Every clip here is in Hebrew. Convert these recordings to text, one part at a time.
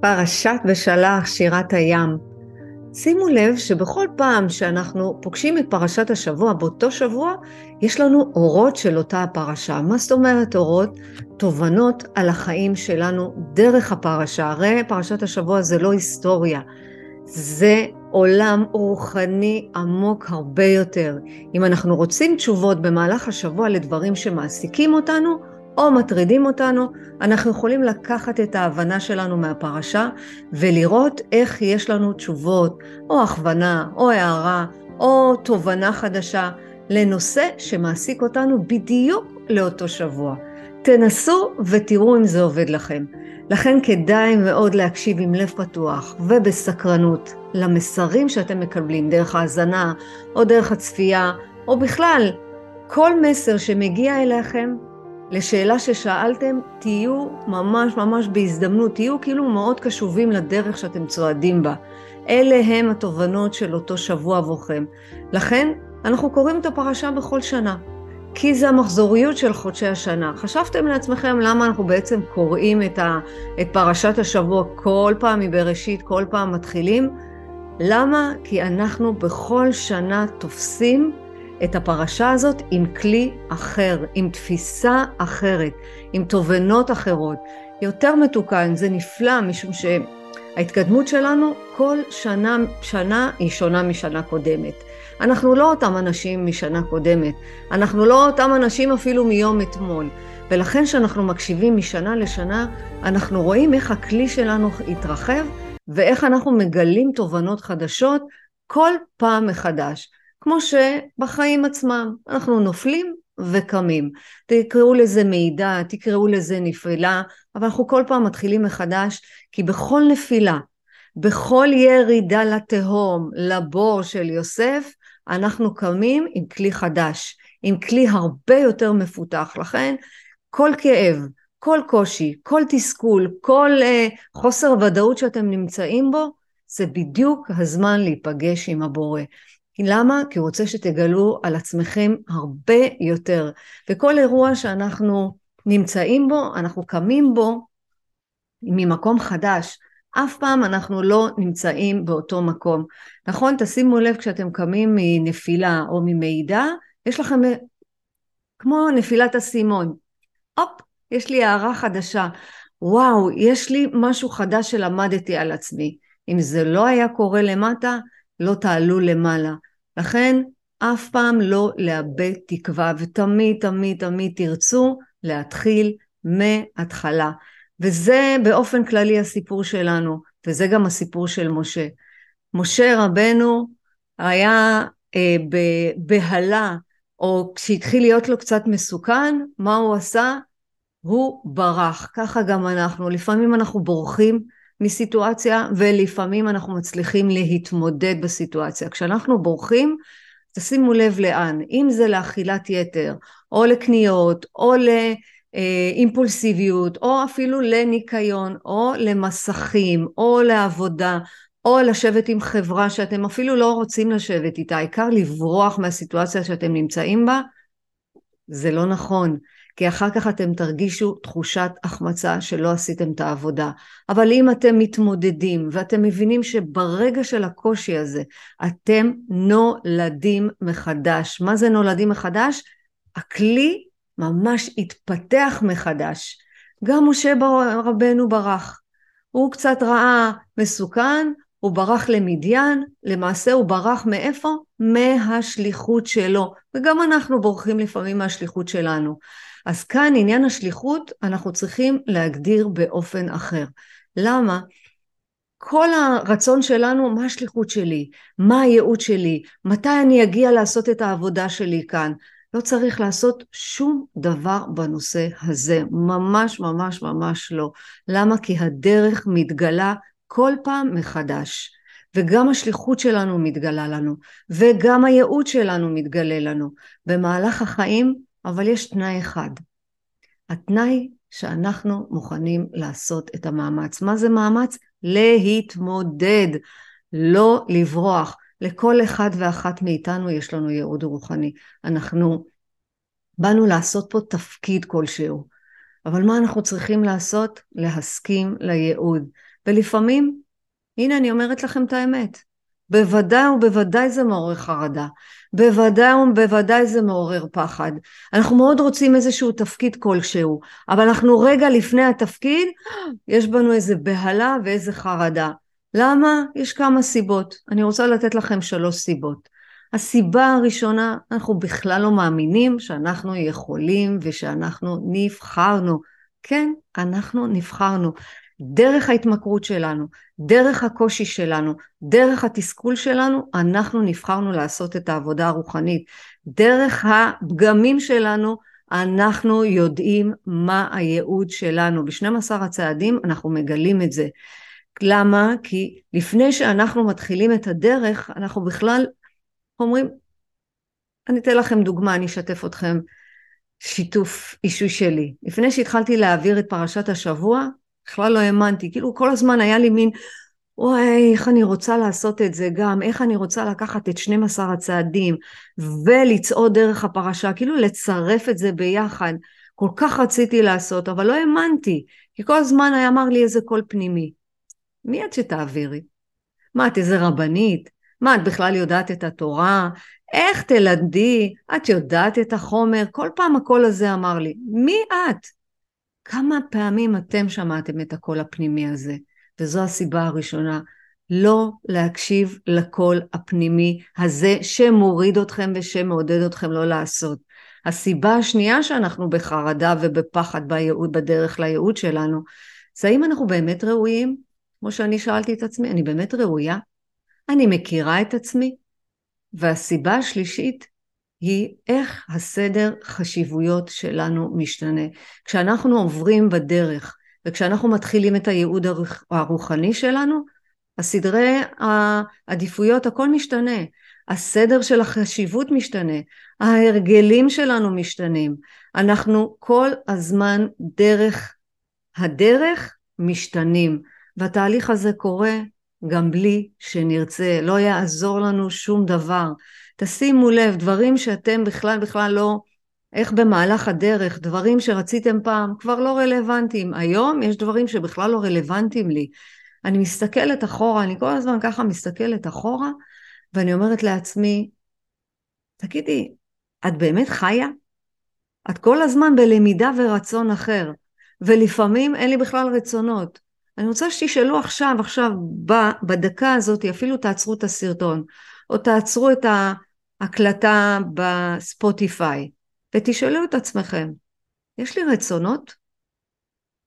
פרשת ושלח שירת הים. שימו לב שבכל פעם שאנחנו פוגשים את פרשת השבוע, באותו שבוע, יש לנו אורות של אותה הפרשה. מה זאת אומרת אורות? תובנות על החיים שלנו דרך הפרשה. הרי פרשת השבוע זה לא היסטוריה, זה עולם רוחני עמוק הרבה יותר. אם אנחנו רוצים תשובות במהלך השבוע לדברים שמעסיקים אותנו, או מטרידים אותנו, אנחנו יכולים לקחת את ההבנה שלנו מהפרשה ולראות איך יש לנו תשובות, או הכוונה, או הערה, או תובנה חדשה לנושא שמעסיק אותנו בדיוק לאותו שבוע. תנסו ותראו אם זה עובד לכם. לכן כדאי מאוד להקשיב עם לב פתוח ובסקרנות למסרים שאתם מקבלים דרך האזנה או דרך הצפייה, או בכלל, כל מסר שמגיע אליכם לשאלה ששאלתם, תהיו ממש ממש בהזדמנות, תהיו כאילו מאוד קשובים לדרך שאתם צועדים בה. אלה הם התובנות של אותו שבוע עבורכם. לכן, אנחנו קוראים את הפרשה בכל שנה, כי זה המחזוריות של חודשי השנה. חשבתם לעצמכם למה אנחנו בעצם קוראים את, ה, את פרשת השבוע כל פעם מבראשית, כל פעם מתחילים? למה? כי אנחנו בכל שנה תופסים את הפרשה הזאת עם כלי אחר, עם תפיסה אחרת, עם תובנות אחרות. יותר מתוקן, זה נפלא, משום שההתקדמות שלנו כל שנה, שנה היא שונה משנה קודמת. אנחנו לא אותם אנשים משנה קודמת, אנחנו לא אותם אנשים אפילו מיום אתמול. ולכן כשאנחנו מקשיבים משנה לשנה, אנחנו רואים איך הכלי שלנו התרחב ואיך אנחנו מגלים תובנות חדשות כל פעם מחדש. כמו שבחיים עצמם אנחנו נופלים וקמים. תקראו לזה מידע, תקראו לזה נפילה, אבל אנחנו כל פעם מתחילים מחדש, כי בכל נפילה, בכל ירידה לתהום, לבור של יוסף, אנחנו קמים עם כלי חדש, עם כלי הרבה יותר מפותח. לכן כל כאב, כל קושי, כל תסכול, כל uh, חוסר ודאות שאתם נמצאים בו, זה בדיוק הזמן להיפגש עם הבורא. למה? כי הוא רוצה שתגלו על עצמכם הרבה יותר. וכל אירוע שאנחנו נמצאים בו, אנחנו קמים בו ממקום חדש. אף פעם אנחנו לא נמצאים באותו מקום. נכון? תשימו לב כשאתם קמים מנפילה או ממידע, יש לכם כמו נפילת אסימון. הופ, יש לי הערה חדשה. וואו, יש לי משהו חדש שלמדתי על עצמי. אם זה לא היה קורה למטה, לא תעלו למעלה. לכן אף פעם לא לאבד תקווה, ותמיד תמיד תמיד תרצו להתחיל מההתחלה. וזה באופן כללי הסיפור שלנו, וזה גם הסיפור של משה. משה רבנו היה אה, בבהלה, או כשהתחיל להיות לו קצת מסוכן, מה הוא עשה? הוא ברח. ככה גם אנחנו. לפעמים אנחנו בורחים מסיטואציה, ולפעמים אנחנו מצליחים להתמודד בסיטואציה. כשאנחנו בורחים, תשימו לב לאן, אם זה לאכילת יתר, או לקניות, או לאימפולסיביות, או אפילו לניקיון, או למסכים, או לעבודה, או לשבת עם חברה שאתם אפילו לא רוצים לשבת איתה, העיקר לברוח מהסיטואציה שאתם נמצאים בה, זה לא נכון. כי אחר כך אתם תרגישו תחושת החמצה שלא עשיתם את העבודה. אבל אם אתם מתמודדים ואתם מבינים שברגע של הקושי הזה אתם נולדים מחדש. מה זה נולדים מחדש? הכלי ממש התפתח מחדש. גם משה רבנו ברח. הוא קצת ראה מסוכן, הוא ברח למדיין, למעשה הוא ברח מאיפה? מהשליחות שלו. וגם אנחנו בורחים לפעמים מהשליחות שלנו. אז כאן עניין השליחות אנחנו צריכים להגדיר באופן אחר. למה? כל הרצון שלנו, מה השליחות שלי? מה הייעוד שלי? מתי אני אגיע לעשות את העבודה שלי כאן? לא צריך לעשות שום דבר בנושא הזה, ממש ממש ממש לא. למה? כי הדרך מתגלה כל פעם מחדש. וגם השליחות שלנו מתגלה לנו, וגם הייעוד שלנו מתגלה לנו. במהלך החיים אבל יש תנאי אחד. התנאי שאנחנו מוכנים לעשות את המאמץ. מה זה מאמץ? להתמודד, לא לברוח. לכל אחד ואחת מאיתנו יש לנו ייעוד רוחני. אנחנו באנו לעשות פה תפקיד כלשהו. אבל מה אנחנו צריכים לעשות? להסכים לייעוד. ולפעמים, הנה אני אומרת לכם את האמת, בוודאי ובוודאי זה מעורר חרדה, בוודאי ובוודאי זה מעורר פחד. אנחנו מאוד רוצים איזשהו תפקיד כלשהו, אבל אנחנו רגע לפני התפקיד, יש בנו איזה בהלה ואיזה חרדה. למה? יש כמה סיבות. אני רוצה לתת לכם שלוש סיבות. הסיבה הראשונה, אנחנו בכלל לא מאמינים שאנחנו יכולים ושאנחנו נבחרנו. כן, אנחנו נבחרנו. דרך ההתמכרות שלנו, דרך הקושי שלנו, דרך התסכול שלנו, אנחנו נבחרנו לעשות את העבודה הרוחנית. דרך הפגמים שלנו, אנחנו יודעים מה הייעוד שלנו. ב-12 הצעדים אנחנו מגלים את זה. למה? כי לפני שאנחנו מתחילים את הדרך, אנחנו בכלל אומרים, אני אתן לכם דוגמה, אני אשתף אתכם שיתוף אישוי שלי. לפני שהתחלתי להעביר את פרשת השבוע, בכלל לא האמנתי, כאילו כל הזמן היה לי מין, וואי, איך אני רוצה לעשות את זה גם, איך אני רוצה לקחת את 12 הצעדים ולצעוד דרך הפרשה, כאילו לצרף את זה ביחד. כל כך רציתי לעשות, אבל לא האמנתי, כי כל הזמן היה אמר לי איזה קול פנימי. מי את שתעבירי? מה, את איזה רבנית? מה, את בכלל יודעת את התורה? איך תלמדי? את יודעת את החומר? כל פעם הקול הזה אמר לי, מי את? כמה פעמים אתם שמעתם את הקול הפנימי הזה? וזו הסיבה הראשונה, לא להקשיב לקול הפנימי הזה שמוריד אתכם ושמעודד אתכם לא לעשות. הסיבה השנייה שאנחנו בחרדה ובפחד בייעוד, בדרך לייעוד שלנו, זה האם אנחנו באמת ראויים? כמו שאני שאלתי את עצמי, אני באמת ראויה? אני מכירה את עצמי? והסיבה השלישית היא איך הסדר חשיבויות שלנו משתנה. כשאנחנו עוברים בדרך וכשאנחנו מתחילים את הייעוד הרוחני שלנו, הסדרי העדיפויות, הכל משתנה. הסדר של החשיבות משתנה, ההרגלים שלנו משתנים. אנחנו כל הזמן דרך הדרך משתנים, והתהליך הזה קורה גם בלי שנרצה, לא יעזור לנו שום דבר. תשימו לב, דברים שאתם בכלל בכלל לא, איך במהלך הדרך, דברים שרציתם פעם כבר לא רלוונטיים. היום יש דברים שבכלל לא רלוונטיים לי. אני מסתכלת אחורה, אני כל הזמן ככה מסתכלת אחורה, ואני אומרת לעצמי, תגידי, את באמת חיה? את כל הזמן בלמידה ורצון אחר, ולפעמים אין לי בכלל רצונות. אני רוצה שתשאלו עכשיו, עכשיו, בדקה הזאת, אפילו תעצרו את הסרטון, או תעצרו את ההקלטה בספוטיפיי, ותשאלו את עצמכם, יש לי רצונות?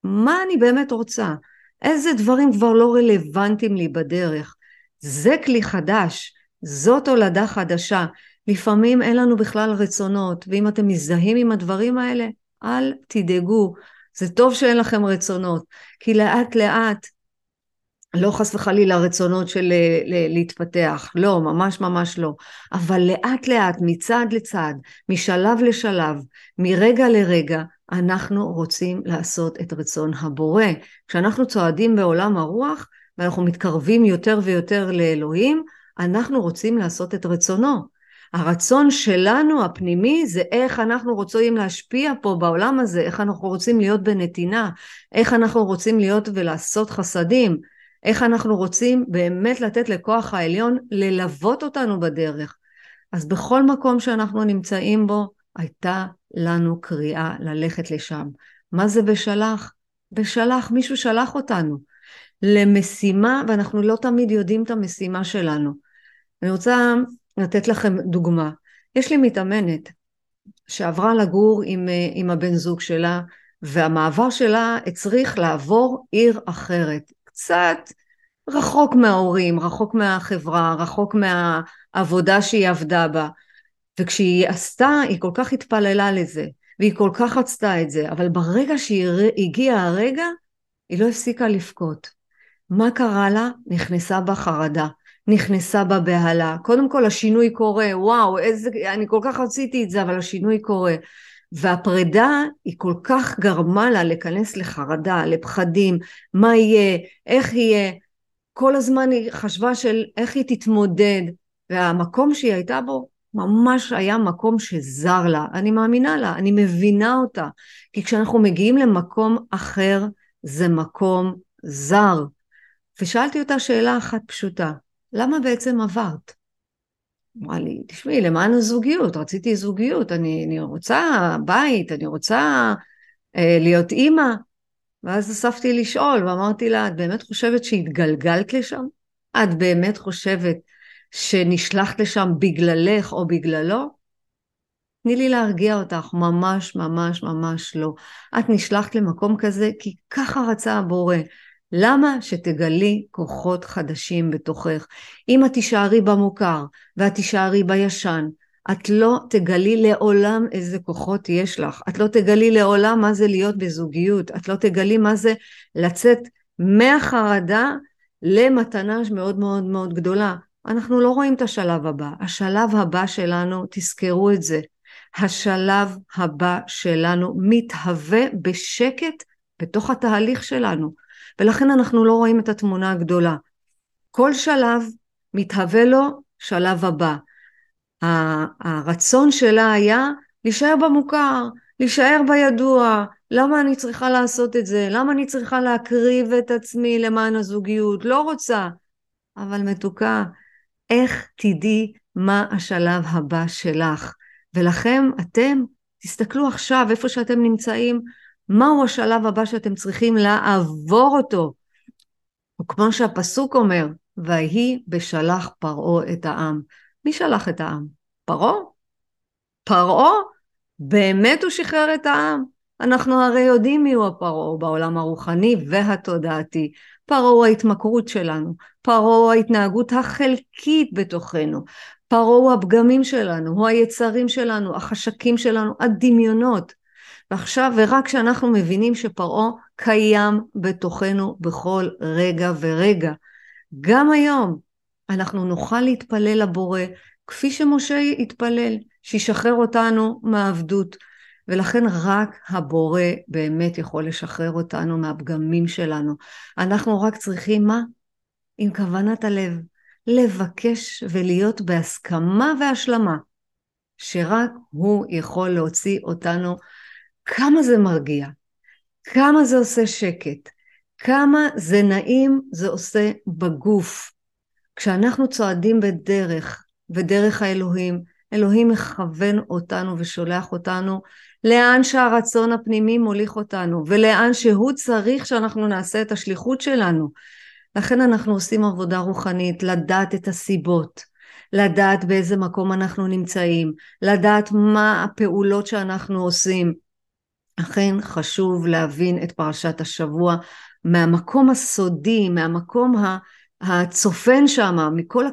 מה אני באמת רוצה? איזה דברים כבר לא רלוונטיים לי בדרך? זה כלי חדש, זאת הולדה חדשה. לפעמים אין לנו בכלל רצונות, ואם אתם מזדהים עם הדברים האלה, אל תדאגו. זה טוב שאין לכם רצונות, כי לאט לאט, לא חס וחלילה רצונות של להתפתח, לא, ממש ממש לא, אבל לאט לאט, מצעד לצעד, משלב לשלב, מרגע לרגע, אנחנו רוצים לעשות את רצון הבורא. כשאנחנו צועדים בעולם הרוח, ואנחנו מתקרבים יותר ויותר לאלוהים, אנחנו רוצים לעשות את רצונו. הרצון שלנו הפנימי זה איך אנחנו רוצים להשפיע פה בעולם הזה, איך אנחנו רוצים להיות בנתינה, איך אנחנו רוצים להיות ולעשות חסדים, איך אנחנו רוצים באמת לתת לכוח העליון ללוות אותנו בדרך. אז בכל מקום שאנחנו נמצאים בו, הייתה לנו קריאה ללכת לשם. מה זה בשלח? בשלח, מישהו שלח אותנו למשימה, ואנחנו לא תמיד יודעים את המשימה שלנו. אני רוצה לתת לכם דוגמה. יש לי מתאמנת שעברה לגור עם, עם הבן זוג שלה, והמעבר שלה הצריך לעבור עיר אחרת. קצת רחוק מההורים, רחוק מהחברה, רחוק מהעבודה שהיא עבדה בה. וכשהיא עשתה, היא כל כך התפללה לזה, והיא כל כך רצתה את זה, אבל ברגע שהגיע הרגע, היא לא הפסיקה לבכות. מה קרה לה? נכנסה בה חרדה. נכנסה בבהלה. קודם כל השינוי קורה, וואו, איזה, אני כל כך רציתי את זה, אבל השינוי קורה. והפרידה היא כל כך גרמה לה להיכנס לחרדה, לפחדים, מה יהיה, איך יהיה. כל הזמן היא חשבה של איך היא תתמודד, והמקום שהיא הייתה בו ממש היה מקום שזר לה. אני מאמינה לה, אני מבינה אותה. כי כשאנחנו מגיעים למקום אחר, זה מקום זר. ושאלתי אותה שאלה אחת פשוטה, למה בעצם עברת? אמרה לי, תשמעי, למען הזוגיות, רציתי זוגיות, אני, אני רוצה בית, אני רוצה אה, להיות אימא. ואז אספתי לשאול, ואמרתי לה, את באמת חושבת שהתגלגלת לשם? את באמת חושבת שנשלחת לשם בגללך או בגללו? תני לי להרגיע אותך, ממש ממש ממש לא. את נשלחת למקום כזה כי ככה רצה הבורא. למה שתגלי כוחות חדשים בתוכך? אם את תישארי במוכר ואת תישארי בישן, את לא תגלי לעולם איזה כוחות יש לך. את לא תגלי לעולם מה זה להיות בזוגיות. את לא תגלי מה זה לצאת מהחרדה למתנה מאוד מאוד מאוד גדולה. אנחנו לא רואים את השלב הבא. השלב הבא שלנו, תזכרו את זה, השלב הבא שלנו מתהווה בשקט בתוך התהליך שלנו, ולכן אנחנו לא רואים את התמונה הגדולה. כל שלב מתהווה לו שלב הבא. הרצון שלה היה להישאר במוכר, להישאר בידוע, למה אני צריכה לעשות את זה? למה אני צריכה להקריב את עצמי למען הזוגיות? לא רוצה. אבל מתוקה, איך תדעי מה השלב הבא שלך? ולכם, אתם, תסתכלו עכשיו איפה שאתם נמצאים, מהו השלב הבא שאתם צריכים לעבור אותו. או כמו שהפסוק אומר, ויהי בשלח פרעה את העם. מי שלח את העם? פרעה? פרעה? באמת הוא שחרר את העם? אנחנו הרי יודעים מיהו הפרעה בעולם הרוחני והתודעתי. פרעה הוא ההתמכרות שלנו, פרעה הוא ההתנהגות החלקית בתוכנו, פרעה הוא הפגמים שלנו, הוא היצרים שלנו, החשקים שלנו, הדמיונות. ועכשיו, ורק כשאנחנו מבינים שפרעה קיים בתוכנו בכל רגע ורגע, גם היום אנחנו נוכל להתפלל לבורא כפי שמשה התפלל, שישחרר אותנו מהעבדות. ולכן רק הבורא באמת יכול לשחרר אותנו מהפגמים שלנו. אנחנו רק צריכים מה? עם כוונת הלב. לבקש ולהיות בהסכמה והשלמה, שרק הוא יכול להוציא אותנו. כמה זה מרגיע, כמה זה עושה שקט, כמה זה נעים זה עושה בגוף. כשאנחנו צועדים בדרך, ודרך האלוהים, אלוהים מכוון אותנו ושולח אותנו לאן שהרצון הפנימי מוליך אותנו, ולאן שהוא צריך שאנחנו נעשה את השליחות שלנו. לכן אנחנו עושים עבודה רוחנית, לדעת את הסיבות, לדעת באיזה מקום אנחנו נמצאים, לדעת מה הפעולות שאנחנו עושים. אכן חשוב להבין את פרשת השבוע מהמקום הסודי, מהמקום הצופן שם, מכל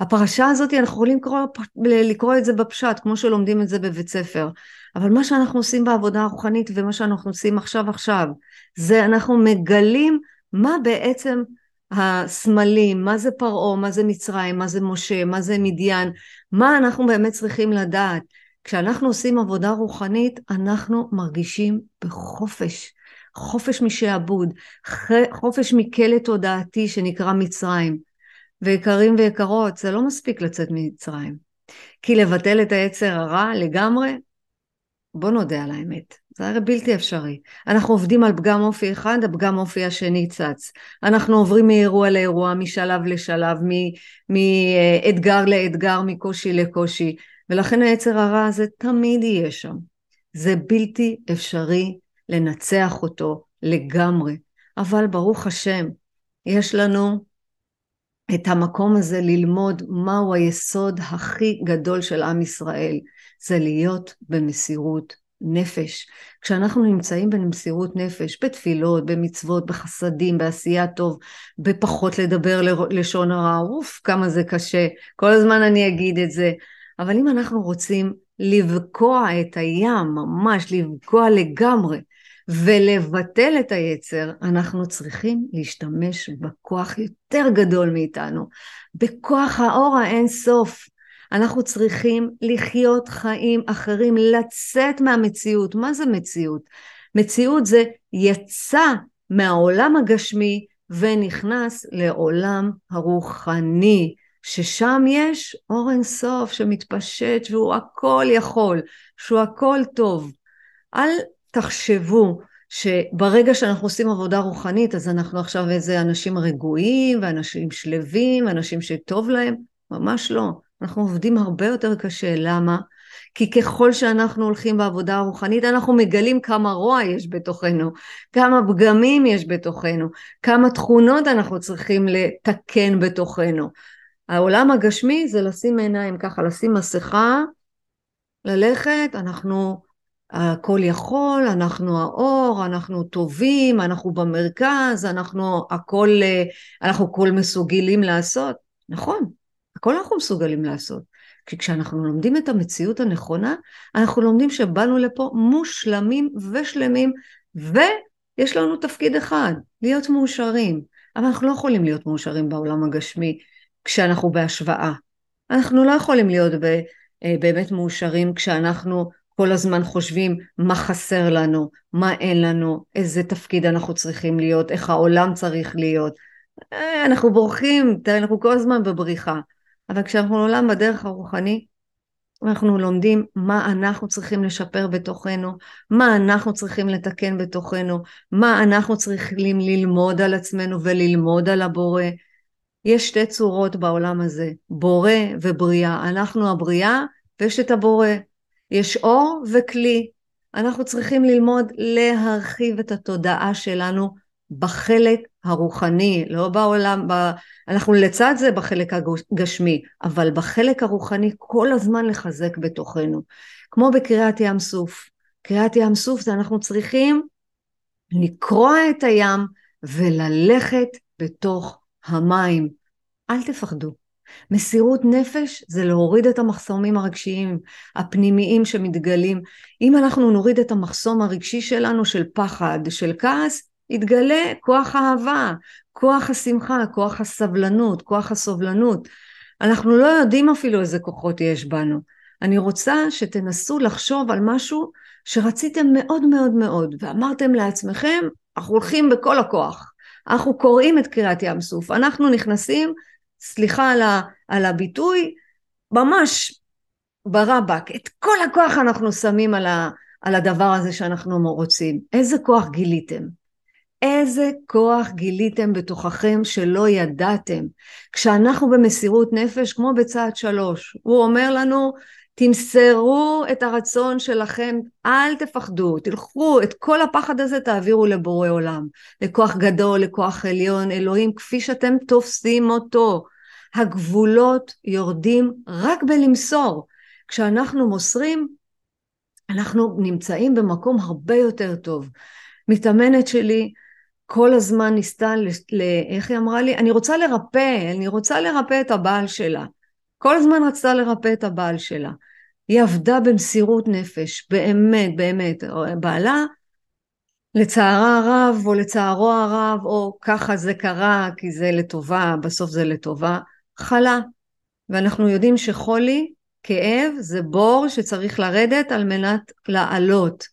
הפרשה הזאת אנחנו יכולים לקרוא, לקרוא את זה בפשט, כמו שלומדים את זה בבית ספר. אבל מה שאנחנו עושים בעבודה הרוחנית ומה שאנחנו עושים עכשיו עכשיו, זה אנחנו מגלים מה בעצם הסמלים, מה זה פרעה, מה זה מצרים, מה זה משה, מה זה מדיין, מה אנחנו באמת צריכים לדעת. כשאנחנו עושים עבודה רוחנית, אנחנו מרגישים בחופש. חופש משעבוד, חופש מכלא תודעתי שנקרא מצרים. ויקרים ויקרות, זה לא מספיק לצאת ממצרים. כי לבטל את היצר הרע לגמרי, בוא נודה על האמת, זה הרי בלתי אפשרי. אנחנו עובדים על פגם אופי אחד, הפגם אופי השני צץ. אנחנו עוברים מאירוע לאירוע, משלב לשלב, מאתגר לאתגר, מקושי לקושי, ולכן היצר הרע הזה תמיד יהיה שם. זה בלתי אפשרי לנצח אותו לגמרי. אבל ברוך השם, יש לנו את המקום הזה ללמוד מהו היסוד הכי גדול של עם ישראל, זה להיות במסירות נפש. כשאנחנו נמצאים במסירות נפש, בתפילות, במצוות, בחסדים, בעשייה טוב, בפחות לדבר לשון הרע, אוף, כמה זה קשה, כל הזמן אני אגיד את זה. אבל אם אנחנו רוצים לבקוע את הים, ממש לבקוע לגמרי, ולבטל את היצר, אנחנו צריכים להשתמש בכוח יותר גדול מאיתנו, בכוח האור האין סוף. אנחנו צריכים לחיות חיים אחרים, לצאת מהמציאות. מה זה מציאות? מציאות זה יצא מהעולם הגשמי ונכנס לעולם הרוחני, ששם יש אור אין סוף שמתפשט והוא הכל יכול, שהוא הכל טוב. אל תחשבו שברגע שאנחנו עושים עבודה רוחנית, אז אנחנו עכשיו איזה אנשים רגועים, ואנשים שלווים, אנשים שטוב להם, ממש לא. אנחנו עובדים הרבה יותר קשה, למה? כי ככל שאנחנו הולכים בעבודה הרוחנית, אנחנו מגלים כמה רוע יש בתוכנו, כמה פגמים יש בתוכנו, כמה תכונות אנחנו צריכים לתקן בתוכנו. העולם הגשמי זה לשים עיניים ככה, לשים מסכה, ללכת, אנחנו הכל יכול, אנחנו האור, אנחנו טובים, אנחנו במרכז, אנחנו הכל, אנחנו הכל מסוגלים לעשות. נכון, הכל אנחנו מסוגלים לעשות. כי כשאנחנו לומדים את המציאות הנכונה, אנחנו לומדים שבאנו לפה מושלמים ושלמים, ויש לנו תפקיד אחד, להיות מאושרים. אבל אנחנו לא יכולים להיות מאושרים בעולם הגשמי כשאנחנו בהשוואה. אנחנו לא יכולים להיות אה, באמת מאושרים כשאנחנו כל הזמן חושבים מה חסר לנו, מה אין לנו, איזה תפקיד אנחנו צריכים להיות, איך העולם צריך להיות. אה, אנחנו בורחים, אנחנו כל הזמן בבריחה. אבל כשאנחנו עולם בדרך הרוחני, אנחנו לומדים מה אנחנו צריכים לשפר בתוכנו, מה אנחנו צריכים לתקן בתוכנו, מה אנחנו צריכים ללמוד על עצמנו וללמוד על הבורא. יש שתי צורות בעולם הזה, בורא ובריאה. אנחנו הבריאה ויש את הבורא. יש אור וכלי. אנחנו צריכים ללמוד להרחיב את התודעה שלנו בחלק הרוחני, לא בעולם, ב... אנחנו לצד זה בחלק הגשמי, אבל בחלק הרוחני כל הזמן לחזק בתוכנו. כמו בקריאת ים סוף. קריאת ים סוף זה אנחנו צריכים לקרוע את הים וללכת בתוך המים. אל תפחדו. מסירות נפש זה להוריד את המחסומים הרגשיים, הפנימיים שמתגלים. אם אנחנו נוריד את המחסום הרגשי שלנו של פחד, של כעס, יתגלה כוח האהבה, כוח השמחה, כוח הסבלנות, כוח הסובלנות. אנחנו לא יודעים אפילו איזה כוחות יש בנו. אני רוצה שתנסו לחשוב על משהו שרציתם מאוד מאוד מאוד, ואמרתם לעצמכם, אנחנו הולכים בכל הכוח. אנחנו קוראים את קריאת ים סוף, אנחנו נכנסים סליחה על, ה, על הביטוי, ממש ברבק, את כל הכוח אנחנו שמים על, ה, על הדבר הזה שאנחנו רוצים. איזה כוח גיליתם? איזה כוח גיליתם בתוככם שלא ידעתם. כשאנחנו במסירות נפש, כמו בצעד שלוש, הוא אומר לנו, תמסרו את הרצון שלכם, אל תפחדו, תלכו, את כל הפחד הזה תעבירו לבורא עולם, לכוח גדול, לכוח עליון, אלוהים, כפי שאתם תופסים אותו. הגבולות יורדים רק בלמסור. כשאנחנו מוסרים, אנחנו נמצאים במקום הרבה יותר טוב. מתאמנת שלי כל הזמן ניסתה, ל, ל, איך היא אמרה לי? אני רוצה לרפא, אני רוצה לרפא את הבעל שלה. כל הזמן רצתה לרפא את הבעל שלה. היא עבדה במסירות נפש, באמת, באמת. בעלה, לצערה הרב, או לצערו הרב, או ככה זה קרה, כי זה לטובה, בסוף זה לטובה. חלה. ואנחנו יודעים שחולי, כאב, זה בור שצריך לרדת על מנת לעלות.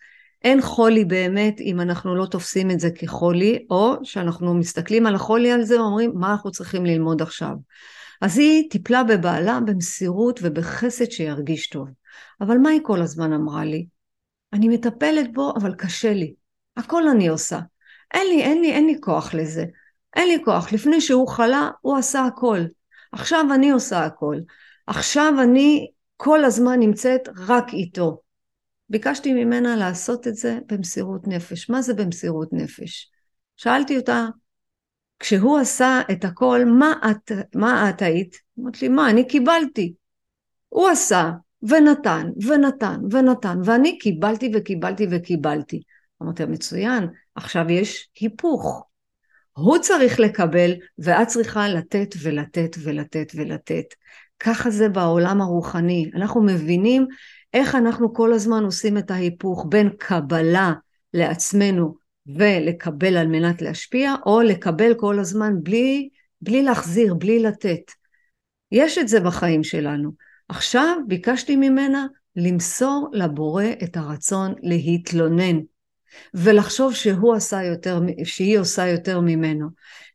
אין חולי באמת אם אנחנו לא תופסים את זה כחולי, או שאנחנו מסתכלים על החולי על זה ואומרים, מה אנחנו צריכים ללמוד עכשיו? אז היא טיפלה בבעלה במסירות ובחסד שירגיש טוב. אבל מה היא כל הזמן אמרה לי? אני מטפלת בו, אבל קשה לי. הכל אני עושה. אין לי, אין לי, אין לי כוח לזה. אין לי כוח. לפני שהוא חלה, הוא עשה הכל. עכשיו אני עושה הכל. עכשיו אני כל הזמן נמצאת רק איתו. ביקשתי ממנה לעשות את זה במסירות נפש. מה זה במסירות נפש? שאלתי אותה, כשהוא עשה את הכל, מה את, מה את היית? אמרת לי, מה, אני קיבלתי. הוא עשה, ונתן, ונתן, ונתן, ואני קיבלתי וקיבלתי וקיבלתי. אמרתי, מצוין, עכשיו יש היפוך. הוא צריך לקבל ואת צריכה לתת ולתת ולתת ולתת. ככה זה בעולם הרוחני. אנחנו מבינים איך אנחנו כל הזמן עושים את ההיפוך בין קבלה לעצמנו ולקבל על מנת להשפיע, או לקבל כל הזמן בלי, בלי להחזיר, בלי לתת. יש את זה בחיים שלנו. עכשיו ביקשתי ממנה למסור לבורא את הרצון להתלונן. ולחשוב שהוא עשה יותר, שהיא עושה יותר ממנו.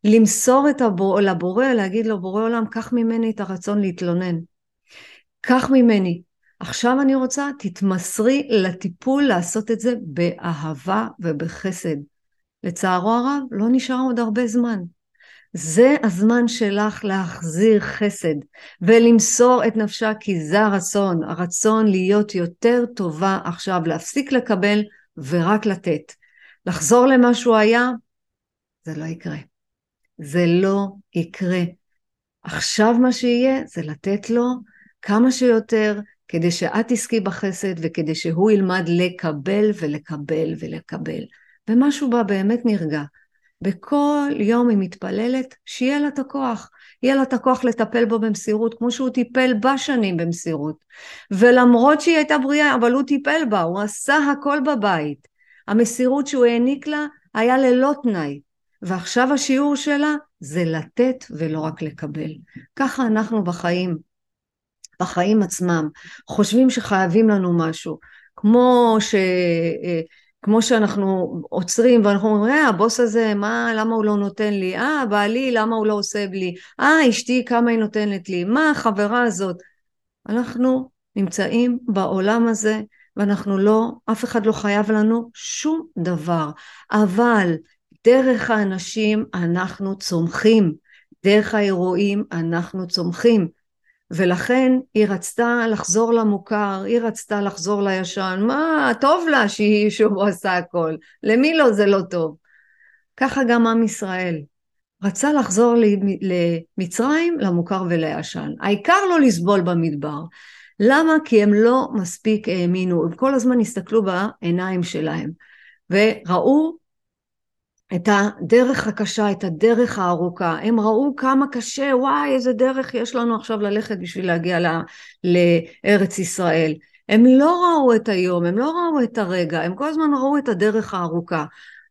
למסור את הבור, לבורא, להגיד לו, בורא עולם, קח ממני את הרצון להתלונן. קח ממני. עכשיו אני רוצה, תתמסרי לטיפול לעשות את זה באהבה ובחסד. לצערו הרב, לא נשאר עוד הרבה זמן. זה הזמן שלך להחזיר חסד ולמסור את נפשה כי זה הרצון, הרצון להיות יותר טובה עכשיו, להפסיק לקבל ורק לתת. לחזור למה שהוא היה, זה לא יקרה. זה לא יקרה. עכשיו מה שיהיה זה לתת לו כמה שיותר כדי שאת תזכי בחסד וכדי שהוא ילמד לקבל ולקבל ולקבל. ומשהו בה באמת נרגע. בכל יום היא מתפללת שיהיה לה את הכוח. יהיה לה את הכוח לטפל בו במסירות, כמו שהוא טיפל בה שנים במסירות. ולמרות שהיא הייתה בריאה, אבל הוא טיפל בה, הוא עשה הכל בבית. המסירות שהוא העניק לה היה ללא תנאי. ועכשיו השיעור שלה זה לתת ולא רק לקבל. ככה אנחנו בחיים, בחיים עצמם, חושבים שחייבים לנו משהו. כמו ש... כמו שאנחנו עוצרים ואנחנו אומרים, אה, הבוס הזה, מה, למה הוא לא נותן לי? אה, בעלי, למה הוא לא עושה בלי? אה, אשתי, כמה היא נותנת לי? מה החברה הזאת? אנחנו נמצאים בעולם הזה ואנחנו לא, אף אחד לא חייב לנו שום דבר. אבל דרך האנשים אנחנו צומחים, דרך האירועים אנחנו צומחים. ולכן היא רצתה לחזור למוכר, היא רצתה לחזור לישן, מה, טוב לה שהיא, שהוא עשה הכל, למי לא זה לא טוב. ככה גם עם ישראל. רצה לחזור למצרים, למוכר ולישן. העיקר לא לסבול במדבר. למה? כי הם לא מספיק האמינו, הם כל הזמן הסתכלו בעיניים שלהם, וראו את הדרך הקשה, את הדרך הארוכה. הם ראו כמה קשה, וואי, איזה דרך יש לנו עכשיו ללכת בשביל להגיע ל, לארץ ישראל. הם לא ראו את היום, הם לא ראו את הרגע, הם כל הזמן ראו את הדרך הארוכה.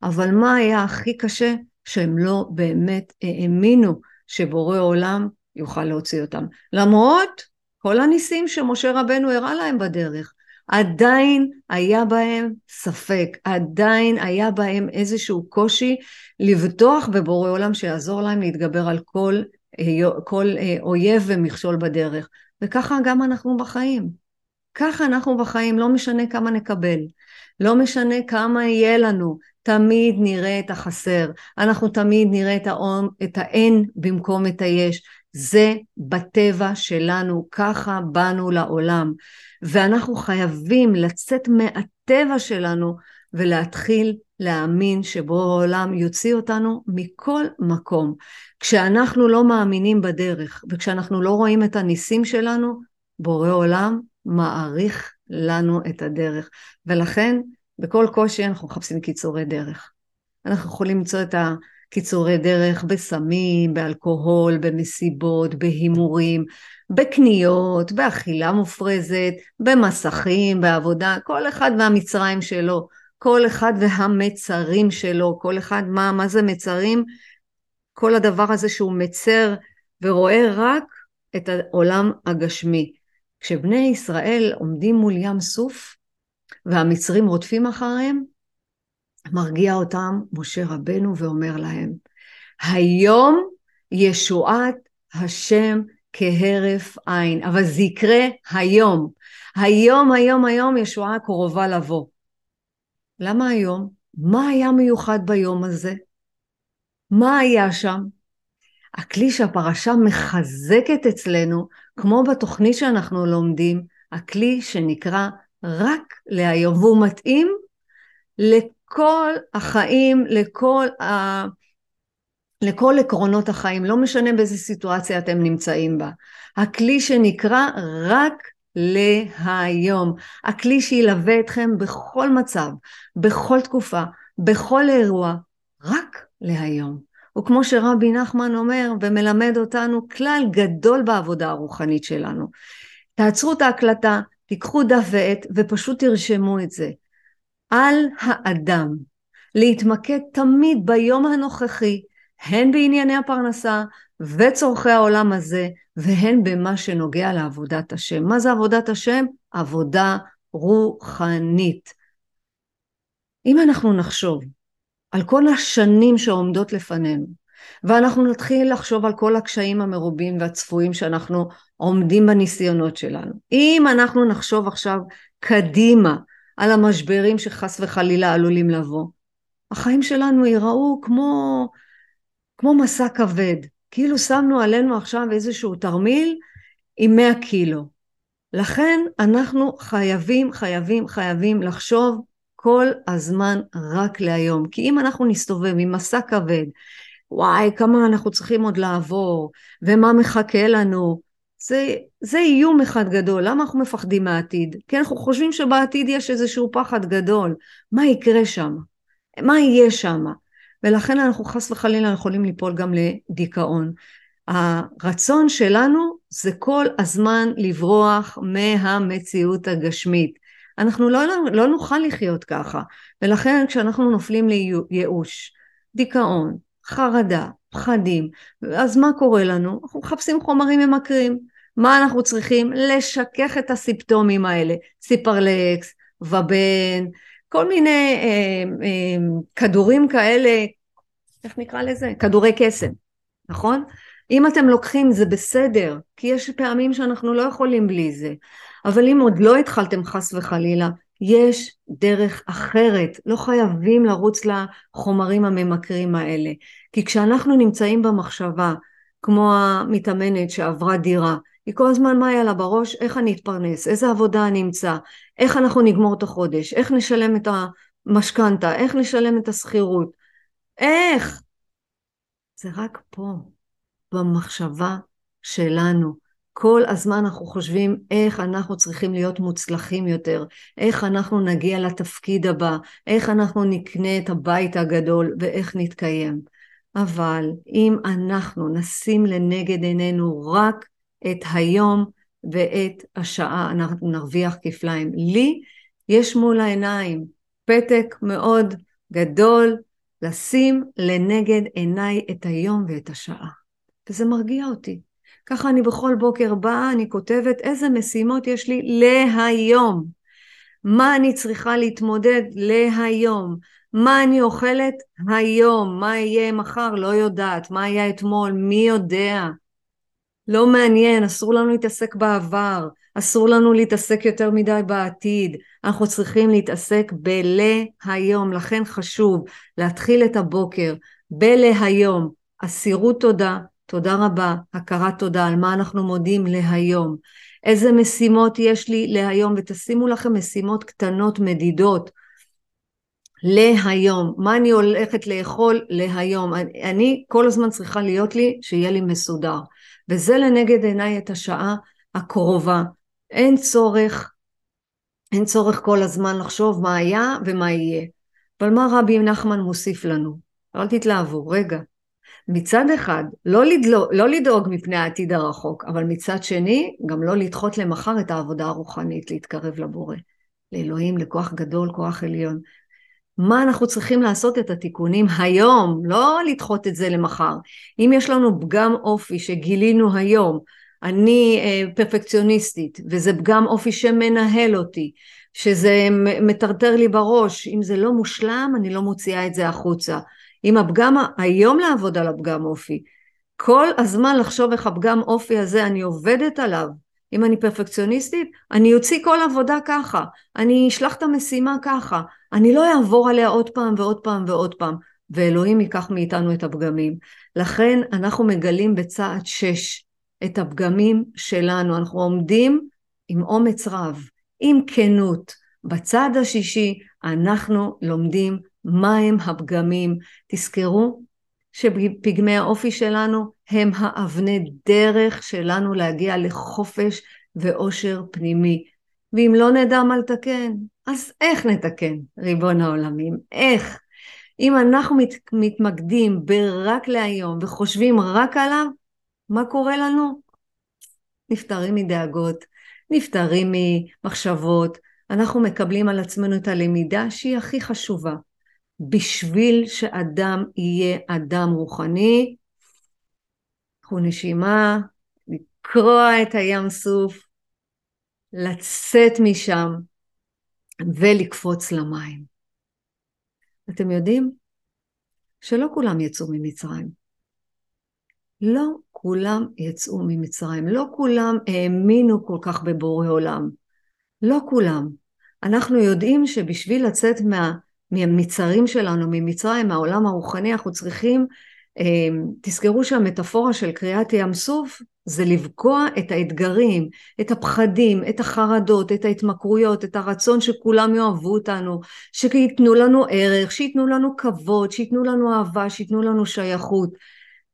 אבל מה היה הכי קשה? שהם לא באמת האמינו שבורא עולם יוכל להוציא אותם. למרות כל הניסים שמשה רבנו הראה להם בדרך. עדיין היה בהם ספק, עדיין היה בהם איזשהו קושי לבטוח בבורא עולם שיעזור להם להתגבר על כל, כל אה, אויב ומכשול בדרך. וככה גם אנחנו בחיים. ככה אנחנו בחיים, לא משנה כמה נקבל, לא משנה כמה יהיה לנו, תמיד נראה את החסר, אנחנו תמיד נראה את האין במקום את היש. זה בטבע שלנו, ככה באנו לעולם. ואנחנו חייבים לצאת מהטבע שלנו ולהתחיל להאמין שבו העולם יוציא אותנו מכל מקום. כשאנחנו לא מאמינים בדרך וכשאנחנו לא רואים את הניסים שלנו, בורא עולם מעריך לנו את הדרך. ולכן בכל קושי אנחנו מחפשים קיצורי דרך. אנחנו יכולים למצוא את הקיצורי דרך בסמים, באלכוהול, במסיבות, בהימורים, בקניות, באכילה מופרזת, במסכים, בעבודה, כל אחד והמצרים שלו, כל אחד והמצרים שלו, כל אחד, מה, מה זה מצרים? כל הדבר הזה שהוא מצר ורואה רק את העולם הגשמי. כשבני ישראל עומדים מול ים סוף והמצרים רודפים אחריהם, מרגיע אותם משה רבנו ואומר להם, היום ישועת השם כהרף עין, אבל זה יקרה היום. היום, היום, היום ישועה קרובה לבוא. למה היום? מה היה מיוחד ביום הזה? מה היה שם? הכלי שהפרשה מחזקת אצלנו, כמו בתוכנית שאנחנו לומדים, הכלי שנקרא רק להיום, והוא מתאים לכל החיים, לכל ה... לכל עקרונות החיים, לא משנה באיזה סיטואציה אתם נמצאים בה. הכלי שנקרא רק להיום. הכלי שילווה אתכם בכל מצב, בכל תקופה, בכל אירוע, רק להיום. וכמו שרבי נחמן אומר ומלמד אותנו כלל גדול בעבודה הרוחנית שלנו. תעצרו את ההקלטה, תיקחו דף ועט ופשוט תרשמו את זה. על האדם להתמקד תמיד ביום הנוכחי הן בענייני הפרנסה וצורכי העולם הזה, והן במה שנוגע לעבודת השם. מה זה עבודת השם? עבודה רוחנית. אם אנחנו נחשוב על כל השנים שעומדות לפנינו, ואנחנו נתחיל לחשוב על כל הקשיים המרובים והצפויים שאנחנו עומדים בניסיונות שלנו. אם אנחנו נחשוב עכשיו קדימה על המשברים שחס וחלילה עלולים לבוא, החיים שלנו ייראו כמו, כמו מסע כבד, כאילו שמנו עלינו עכשיו איזשהו תרמיל עם 100 קילו. לכן אנחנו חייבים, חייבים, חייבים לחשוב כל הזמן רק להיום. כי אם אנחנו נסתובב עם מסע כבד, וואי, כמה אנחנו צריכים עוד לעבור, ומה מחכה לנו, זה, זה איום אחד גדול. למה אנחנו מפחדים מהעתיד? כי אנחנו חושבים שבעתיד יש איזשהו פחד גדול. מה יקרה שם? מה יהיה שם? ולכן אנחנו חס וחלילה יכולים ליפול גם לדיכאון. הרצון שלנו זה כל הזמן לברוח מהמציאות הגשמית. אנחנו לא, לא נוכל לחיות ככה, ולכן כשאנחנו נופלים לייאוש, דיכאון, חרדה, פחדים, אז מה קורה לנו? אנחנו מחפשים חומרים ממכרים. מה אנחנו צריכים? לשכך את הסיפטומים האלה, סיפרלקס, ובן, כל מיני אה, אה, כדורים כאלה, איך נקרא לזה? כדורי קסם, נכון? אם אתם לוקחים זה בסדר, כי יש פעמים שאנחנו לא יכולים בלי זה, אבל אם עוד לא התחלתם חס וחלילה, יש דרך אחרת, לא חייבים לרוץ לחומרים הממכרים האלה, כי כשאנחנו נמצאים במחשבה, כמו המתאמנת שעברה דירה, היא כל הזמן מה היה לה בראש, איך אני אתפרנס, איזה עבודה אני אמצא, איך אנחנו נגמור את החודש, איך נשלם את המשכנתה, איך נשלם את השכירות, איך? זה רק פה, במחשבה שלנו. כל הזמן אנחנו חושבים איך אנחנו צריכים להיות מוצלחים יותר, איך אנחנו נגיע לתפקיד הבא, איך אנחנו נקנה את הבית הגדול ואיך נתקיים. אבל אם אנחנו נשים לנגד עינינו רק את היום ואת השעה, אנחנו נרוויח כפליים. לי יש מול העיניים פתק מאוד גדול לשים לנגד עיניי את היום ואת השעה. וזה מרגיע אותי. ככה אני בכל בוקר באה, אני כותבת איזה משימות יש לי להיום. מה אני צריכה להתמודד להיום. מה אני אוכלת היום, מה יהיה מחר, לא יודעת, מה היה אתמול, מי יודע. לא מעניין, אסור לנו להתעסק בעבר, אסור לנו להתעסק יותר מדי בעתיד, אנחנו צריכים להתעסק בלהיום, לכן חשוב להתחיל את הבוקר בלהיום, אסירות תודה, תודה רבה, הכרת תודה, על מה אנחנו מודים להיום, איזה משימות יש לי להיום, ותשימו לכם משימות קטנות מדידות. להיום, מה אני הולכת לאכול להיום, אני, אני כל הזמן צריכה להיות לי שיהיה לי מסודר, וזה לנגד עיניי את השעה הקרובה, אין צורך, אין צורך כל הזמן לחשוב מה היה ומה יהיה, אבל מה רבי נחמן מוסיף לנו? אל תתלהבו, רגע, מצד אחד, לא, לדלוג, לא לדאוג מפני העתיד הרחוק, אבל מצד שני, גם לא לדחות למחר את העבודה הרוחנית, להתקרב לבורא, לאלוהים, לכוח גדול, כוח עליון. מה אנחנו צריכים לעשות את התיקונים היום, לא לדחות את זה למחר. אם יש לנו פגם אופי שגילינו היום, אני אה, פרפקציוניסטית, וזה פגם אופי שמנהל אותי, שזה מטרטר לי בראש, אם זה לא מושלם, אני לא מוציאה את זה החוצה. אם הפגם, היום לעבוד על הפגם אופי, כל הזמן לחשוב איך הפגם אופי הזה, אני עובדת עליו, אם אני פרפקציוניסטית, אני אוציא כל עבודה ככה, אני אשלח את המשימה ככה, אני לא אעבור עליה עוד פעם ועוד פעם ועוד פעם, ואלוהים ייקח מאיתנו את הפגמים. לכן אנחנו מגלים בצעד שש את הפגמים שלנו, אנחנו עומדים עם אומץ רב, עם כנות. בצעד השישי אנחנו לומדים מהם הפגמים. תזכרו שפגמי האופי שלנו הם האבני דרך שלנו להגיע לחופש ואושר פנימי. ואם לא נדע מה לתקן, אז איך נתקן, ריבון העולמים? איך? אם אנחנו מת, מתמקדים ברק להיום וחושבים רק עליו, מה קורה לנו? נפטרים מדאגות, נפטרים ממחשבות, אנחנו מקבלים על עצמנו את הלמידה שהיא הכי חשובה. בשביל שאדם יהיה אדם רוחני, קחו נשימה, לקרוע את הים סוף, לצאת משם ולקפוץ למים. אתם יודעים שלא כולם יצאו ממצרים. לא כולם יצאו ממצרים, לא כולם האמינו כל כך בבורא עולם. לא כולם. אנחנו יודעים שבשביל לצאת מה, מהמצרים שלנו, ממצרים, מהעולם הרוחני, אנחנו צריכים, אה, תזכרו שהמטאפורה של קריאת ים סוף זה לבקוע את האתגרים, את הפחדים, את החרדות, את ההתמכרויות, את הרצון שכולם יאהבו אותנו, שייתנו לנו ערך, שייתנו לנו כבוד, שייתנו לנו אהבה, שייתנו לנו שייכות.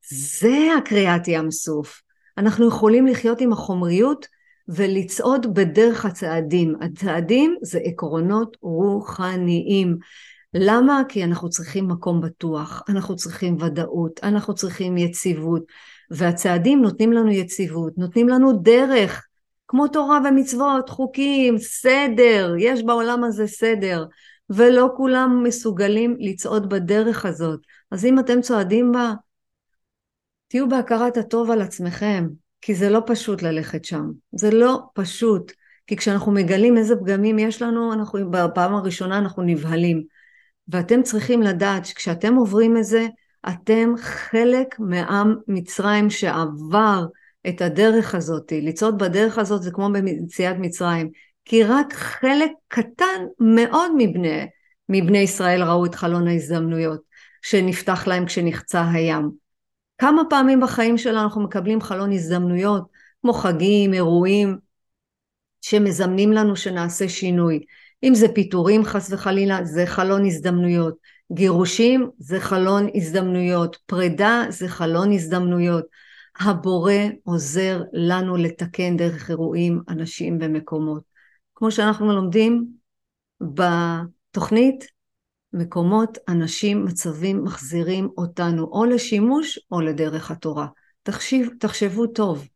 זה הקריאת ים סוף. אנחנו יכולים לחיות עם החומריות ולצעוד בדרך הצעדים. הצעדים זה עקרונות רוחניים. למה? כי אנחנו צריכים מקום בטוח, אנחנו צריכים ודאות, אנחנו צריכים יציבות, והצעדים נותנים לנו יציבות, נותנים לנו דרך, כמו תורה ומצוות, חוקים, סדר, יש בעולם הזה סדר, ולא כולם מסוגלים לצעוד בדרך הזאת. אז אם אתם צועדים בה, תהיו בהכרת הטוב על עצמכם, כי זה לא פשוט ללכת שם. זה לא פשוט. כי כשאנחנו מגלים איזה פגמים יש לנו, אנחנו, בפעם הראשונה אנחנו נבהלים. ואתם צריכים לדעת שכשאתם עוברים את זה, אתם חלק מעם מצרים שעבר את הדרך הזאת. לצעוד בדרך הזאת זה כמו במציאת מצרים. כי רק חלק קטן מאוד מבני, מבני ישראל ראו את חלון ההזדמנויות שנפתח להם כשנחצה הים. כמה פעמים בחיים שלנו אנחנו מקבלים חלון הזדמנויות, כמו חגים, אירועים, שמזמנים לנו שנעשה שינוי. אם זה פיטורים חס וחלילה, זה חלון הזדמנויות. גירושים זה חלון הזדמנויות. פרידה זה חלון הזדמנויות. הבורא עוזר לנו לתקן דרך אירועים, אנשים ומקומות. כמו שאנחנו לומדים בתוכנית מקומות, אנשים, מצבים מחזירים אותנו או לשימוש או לדרך התורה. תחשיב, תחשבו טוב.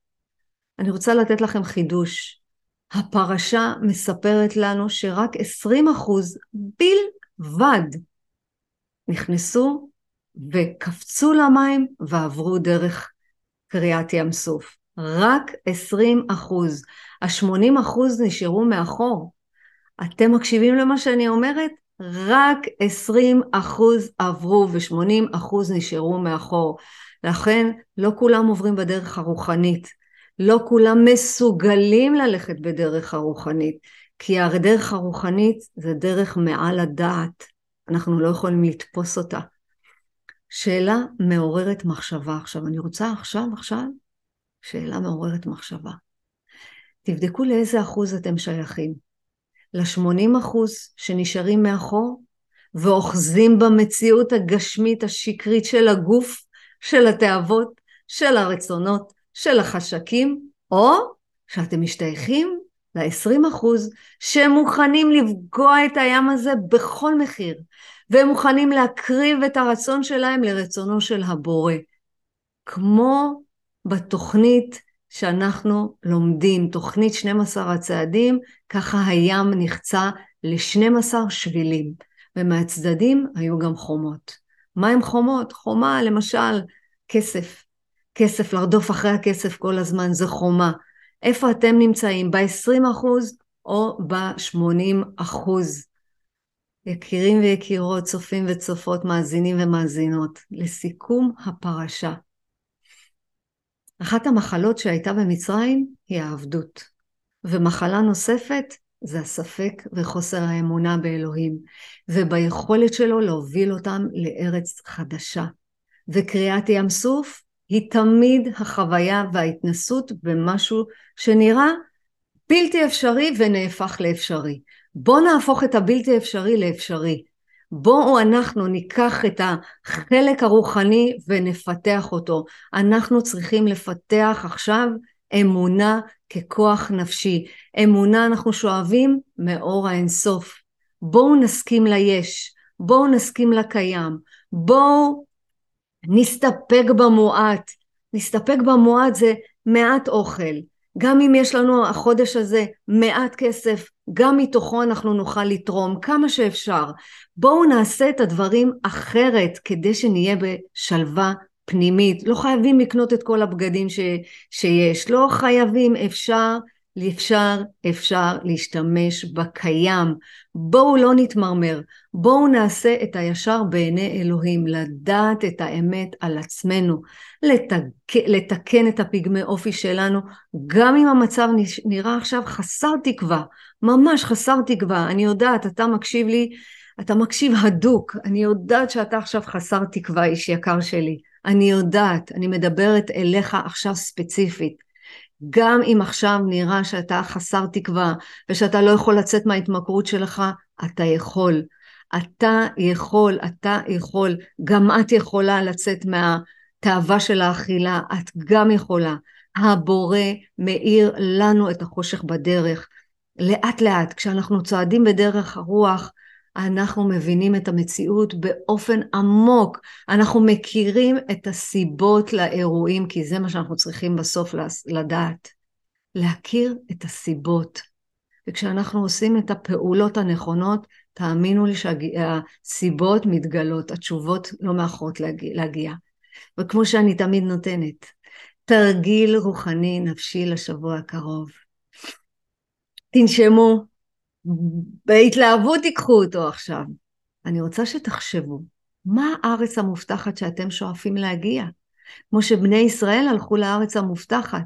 אני רוצה לתת לכם חידוש. הפרשה מספרת לנו שרק 20% בלבד נכנסו וקפצו למים ועברו דרך קריעת ים סוף. רק 20 אחוז. ה-80 אחוז נשארו מאחור. אתם מקשיבים למה שאני אומרת? רק 20 אחוז עברו ו-80 אחוז נשארו מאחור. לכן לא כולם עוברים בדרך הרוחנית. לא כולם מסוגלים ללכת בדרך הרוחנית. כי הדרך הרוחנית זה דרך מעל הדעת. אנחנו לא יכולים לתפוס אותה. שאלה מעוררת מחשבה. עכשיו, אני רוצה עכשיו, עכשיו, שאלה מעוררת מחשבה. תבדקו לאיזה אחוז אתם שייכים. ל-80 אחוז שנשארים מאחור ואוחזים במציאות הגשמית השקרית של הגוף, של התאוות, של הרצונות, של החשקים, או שאתם משתייכים ל-20 אחוז שמוכנים לפגוע את הים הזה בכל מחיר, והם מוכנים להקריב את הרצון שלהם לרצונו של הבורא. כמו בתוכנית שאנחנו לומדים, תוכנית 12 הצעדים, ככה הים נחצה ל-12 שבילים, ומהצדדים היו גם חומות. מה הם חומות? חומה, למשל, כסף. כסף, לרדוף אחרי הכסף כל הזמן, זה חומה. איפה אתם נמצאים? ב-20 אחוז או ב-80 אחוז? יקירים ויקירות, צופים וצופות, מאזינים ומאזינות, לסיכום הפרשה. אחת המחלות שהייתה במצרים היא העבדות, ומחלה נוספת זה הספק וחוסר האמונה באלוהים, וביכולת שלו להוביל אותם לארץ חדשה. וקריאת ים סוף היא תמיד החוויה וההתנסות במשהו שנראה בלתי אפשרי ונהפך לאפשרי. בואו נהפוך את הבלתי אפשרי לאפשרי. בואו אנחנו ניקח את החלק הרוחני ונפתח אותו. אנחנו צריכים לפתח עכשיו אמונה ככוח נפשי. אמונה אנחנו שואבים מאור האינסוף. בואו נסכים ליש, בואו נסכים לקיים, בואו נסתפק במועט. נסתפק במועט זה מעט אוכל. גם אם יש לנו החודש הזה מעט כסף, גם מתוכו אנחנו נוכל לתרום כמה שאפשר. בואו נעשה את הדברים אחרת כדי שנהיה בשלווה פנימית. לא חייבים לקנות את כל הבגדים ש, שיש, לא חייבים, אפשר אפשר, אפשר להשתמש בקיים. בואו לא נתמרמר, בואו נעשה את הישר בעיני אלוהים, לדעת את האמת על עצמנו, לתק... לתקן את הפגמי אופי שלנו, גם אם המצב נראה עכשיו חסר תקווה, ממש חסר תקווה. אני יודעת, אתה מקשיב לי, אתה מקשיב הדוק, אני יודעת שאתה עכשיו חסר תקווה, איש יקר שלי. אני יודעת, אני מדברת אליך עכשיו ספציפית. גם אם עכשיו נראה שאתה חסר תקווה ושאתה לא יכול לצאת מההתמכרות שלך, אתה יכול. אתה יכול, אתה יכול, גם את יכולה לצאת מהתאווה של האכילה, את גם יכולה. הבורא מאיר לנו את החושך בדרך. לאט לאט, כשאנחנו צועדים בדרך הרוח, אנחנו מבינים את המציאות באופן עמוק, אנחנו מכירים את הסיבות לאירועים, כי זה מה שאנחנו צריכים בסוף לדעת. להכיר את הסיבות. וכשאנחנו עושים את הפעולות הנכונות, תאמינו לי שהסיבות מתגלות, התשובות לא מאחרות להגיע. וכמו שאני תמיד נותנת, תרגיל רוחני נפשי לשבוע הקרוב. תנשמו, בהתלהבות תיקחו אותו עכשיו. אני רוצה שתחשבו, מה הארץ המובטחת שאתם שואפים להגיע? כמו שבני ישראל הלכו לארץ המובטחת.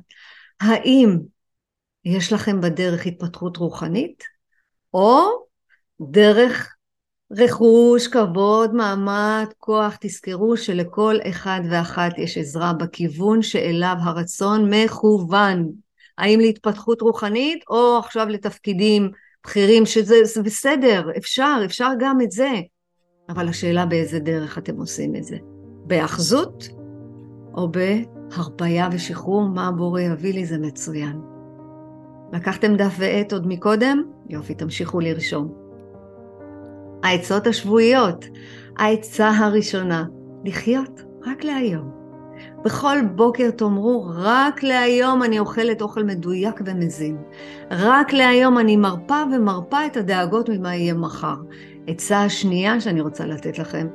האם יש לכם בדרך התפתחות רוחנית? או דרך רכוש, כבוד, מעמד, כוח, תזכרו שלכל אחד ואחת יש עזרה בכיוון שאליו הרצון מכוון. האם להתפתחות רוחנית או עכשיו לתפקידים בכירים, שזה בסדר, אפשר, אפשר גם את זה. אבל השאלה באיזה דרך אתם עושים את זה. בהאחזות או בהרפאיה ושחרור, מה הבורא יביא לי זה מצוין. לקחתם דף ועט עוד מקודם? יופי, תמשיכו לרשום. העצות השבועיות. העצה הראשונה, לחיות רק להיום. בכל בוקר תאמרו, רק להיום אני אוכלת אוכל מדויק ומזין. רק להיום אני מרפה ומרפה את הדאגות ממה יהיה מחר. עצה השנייה שאני רוצה לתת לכם,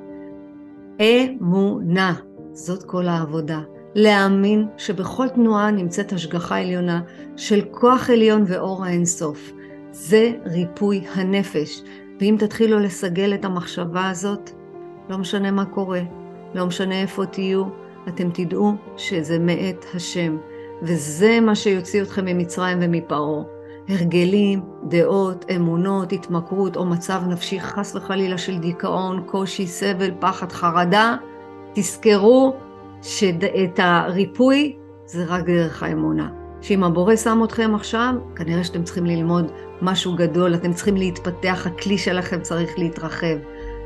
אמונה, זאת כל העבודה. להאמין שבכל תנועה נמצאת השגחה עליונה של כוח עליון ואור האינסוף. זה ריפוי הנפש. ואם תתחילו לסגל את המחשבה הזאת, לא משנה מה קורה, לא משנה איפה תהיו, אתם תדעו שזה מאת השם, וזה מה שיוציא אתכם ממצרים ומפרעה. הרגלים, דעות, אמונות, התמכרות או מצב נפשי חס וחלילה של דיכאון, קושי, סבל, פחד, חרדה, תזכרו שאת הריפוי זה רק דרך האמונה. שאם הבורא שם אתכם עכשיו, כנראה שאתם צריכים ללמוד משהו גדול, אתם צריכים להתפתח, הכלי שלכם צריך להתרחב.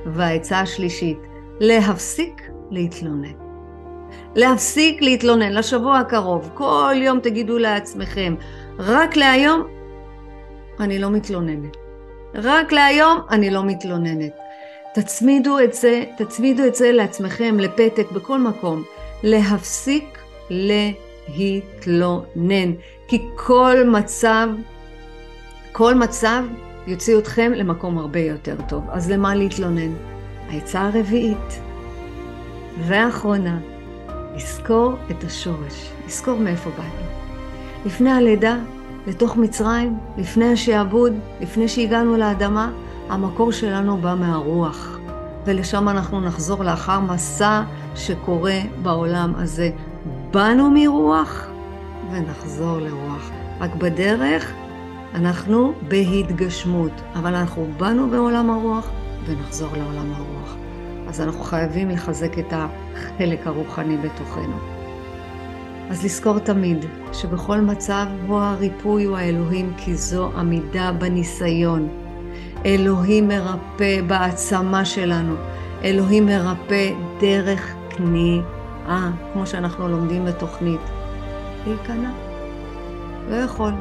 והעצה השלישית, להפסיק להתלונן. להפסיק להתלונן לשבוע הקרוב. כל יום תגידו לעצמכם, רק להיום אני לא מתלוננת. רק להיום אני לא מתלוננת. תצמידו את זה, תצמידו את זה לעצמכם, לפתק, בכל מקום. להפסיק להתלונן. כי כל מצב, כל מצב יוציא אתכם למקום הרבה יותר טוב. אז למה להתלונן? העצה הרביעית והאחרונה, לזכור את השורש, לזכור מאיפה באנו. לפני הלידה, לתוך מצרים, לפני השעבוד, לפני שהגענו לאדמה, המקור שלנו בא מהרוח, ולשם אנחנו נחזור לאחר מסע שקורה בעולם הזה. באנו מרוח ונחזור לרוח. רק בדרך אנחנו בהתגשמות, אבל אנחנו באנו בעולם הרוח ונחזור לעולם הרוח. אז אנחנו חייבים לחזק את החלק הרוחני בתוכנו. אז לזכור תמיד שבכל מצב הוא הריפוי הוא האלוהים, כי זו עמידה בניסיון. אלוהים מרפא בהעצמה שלנו. אלוהים מרפא דרך כניעה, כמו שאנחנו לומדים בתוכנית. להיכנע. לא יכול.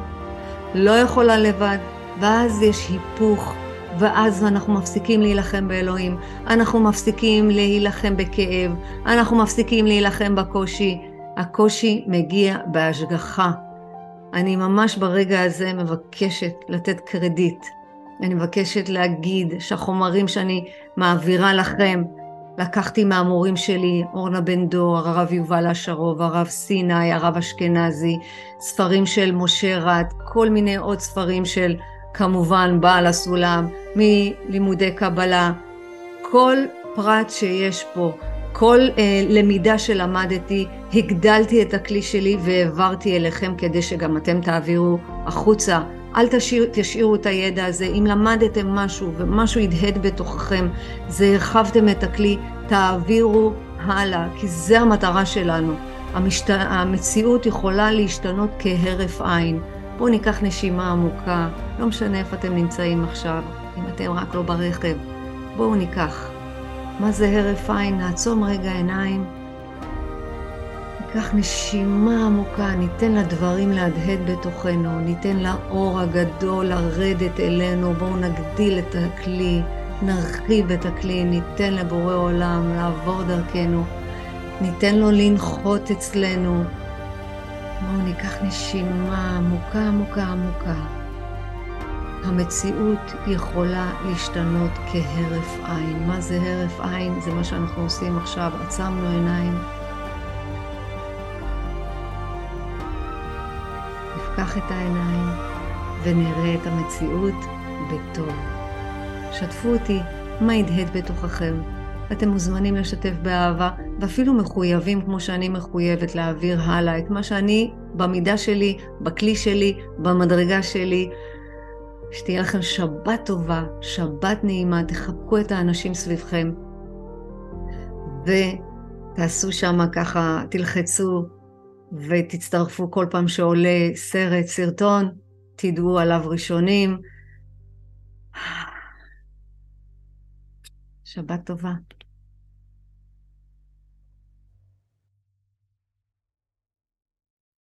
לא יכולה לבד. ואז יש היפוך ואז אנחנו מפסיקים להילחם באלוהים, אנחנו מפסיקים להילחם בכאב, אנחנו מפסיקים להילחם בקושי. הקושי מגיע בהשגחה. אני ממש ברגע הזה מבקשת לתת קרדיט. אני מבקשת להגיד שהחומרים שאני מעבירה לכם לקחתי מהמורים שלי, אורנה בן דור, הרב יובל אשרוב, הרב סיני, הרב אשכנזי, ספרים של משה רט, כל מיני עוד ספרים של כמובן בעל הסולם, מלימודי קבלה, כל פרט שיש פה, כל אה, למידה שלמדתי, הגדלתי את הכלי שלי והעברתי אליכם כדי שגם אתם תעבירו החוצה. אל תשאיר, תשאירו את הידע הזה. אם למדתם משהו ומשהו הדהד בתוככם, זה הרחבתם את הכלי, תעבירו הלאה, כי זה המטרה שלנו. המשת... המציאות יכולה להשתנות כהרף עין. בואו ניקח נשימה עמוקה, לא משנה איפה אתם נמצאים עכשיו, אם אתם רק לא ברכב. בואו ניקח. מה זה הרף עין? נעצום רגע עיניים. ניקח נשימה עמוקה, ניתן לדברים להדהד בתוכנו, ניתן לאור הגדול לרדת אלינו, בואו נגדיל את הכלי, נרחיב את הכלי, ניתן לבורא עולם לעבור דרכנו, ניתן לו לנחות אצלנו. בואו ניקח נשימה עמוקה עמוקה עמוקה. המציאות יכולה להשתנות כהרף עין. מה זה הרף עין? זה מה שאנחנו עושים עכשיו. עצמנו עיניים. נפקח את העיניים ונראה את המציאות בטוב. שתפו אותי מה הדהד בתוככם. אתם מוזמנים לשתף באהבה, ואפילו מחויבים כמו שאני מחויבת להעביר הלאה את מה שאני, במידה שלי, בכלי שלי, במדרגה שלי, שתהיה לכם שבת טובה, שבת נעימה, תחבקו את האנשים סביבכם, ותעשו שם ככה, תלחצו, ותצטרפו כל פעם שעולה סרט, סרטון, תדעו עליו ראשונים. שבת טובה.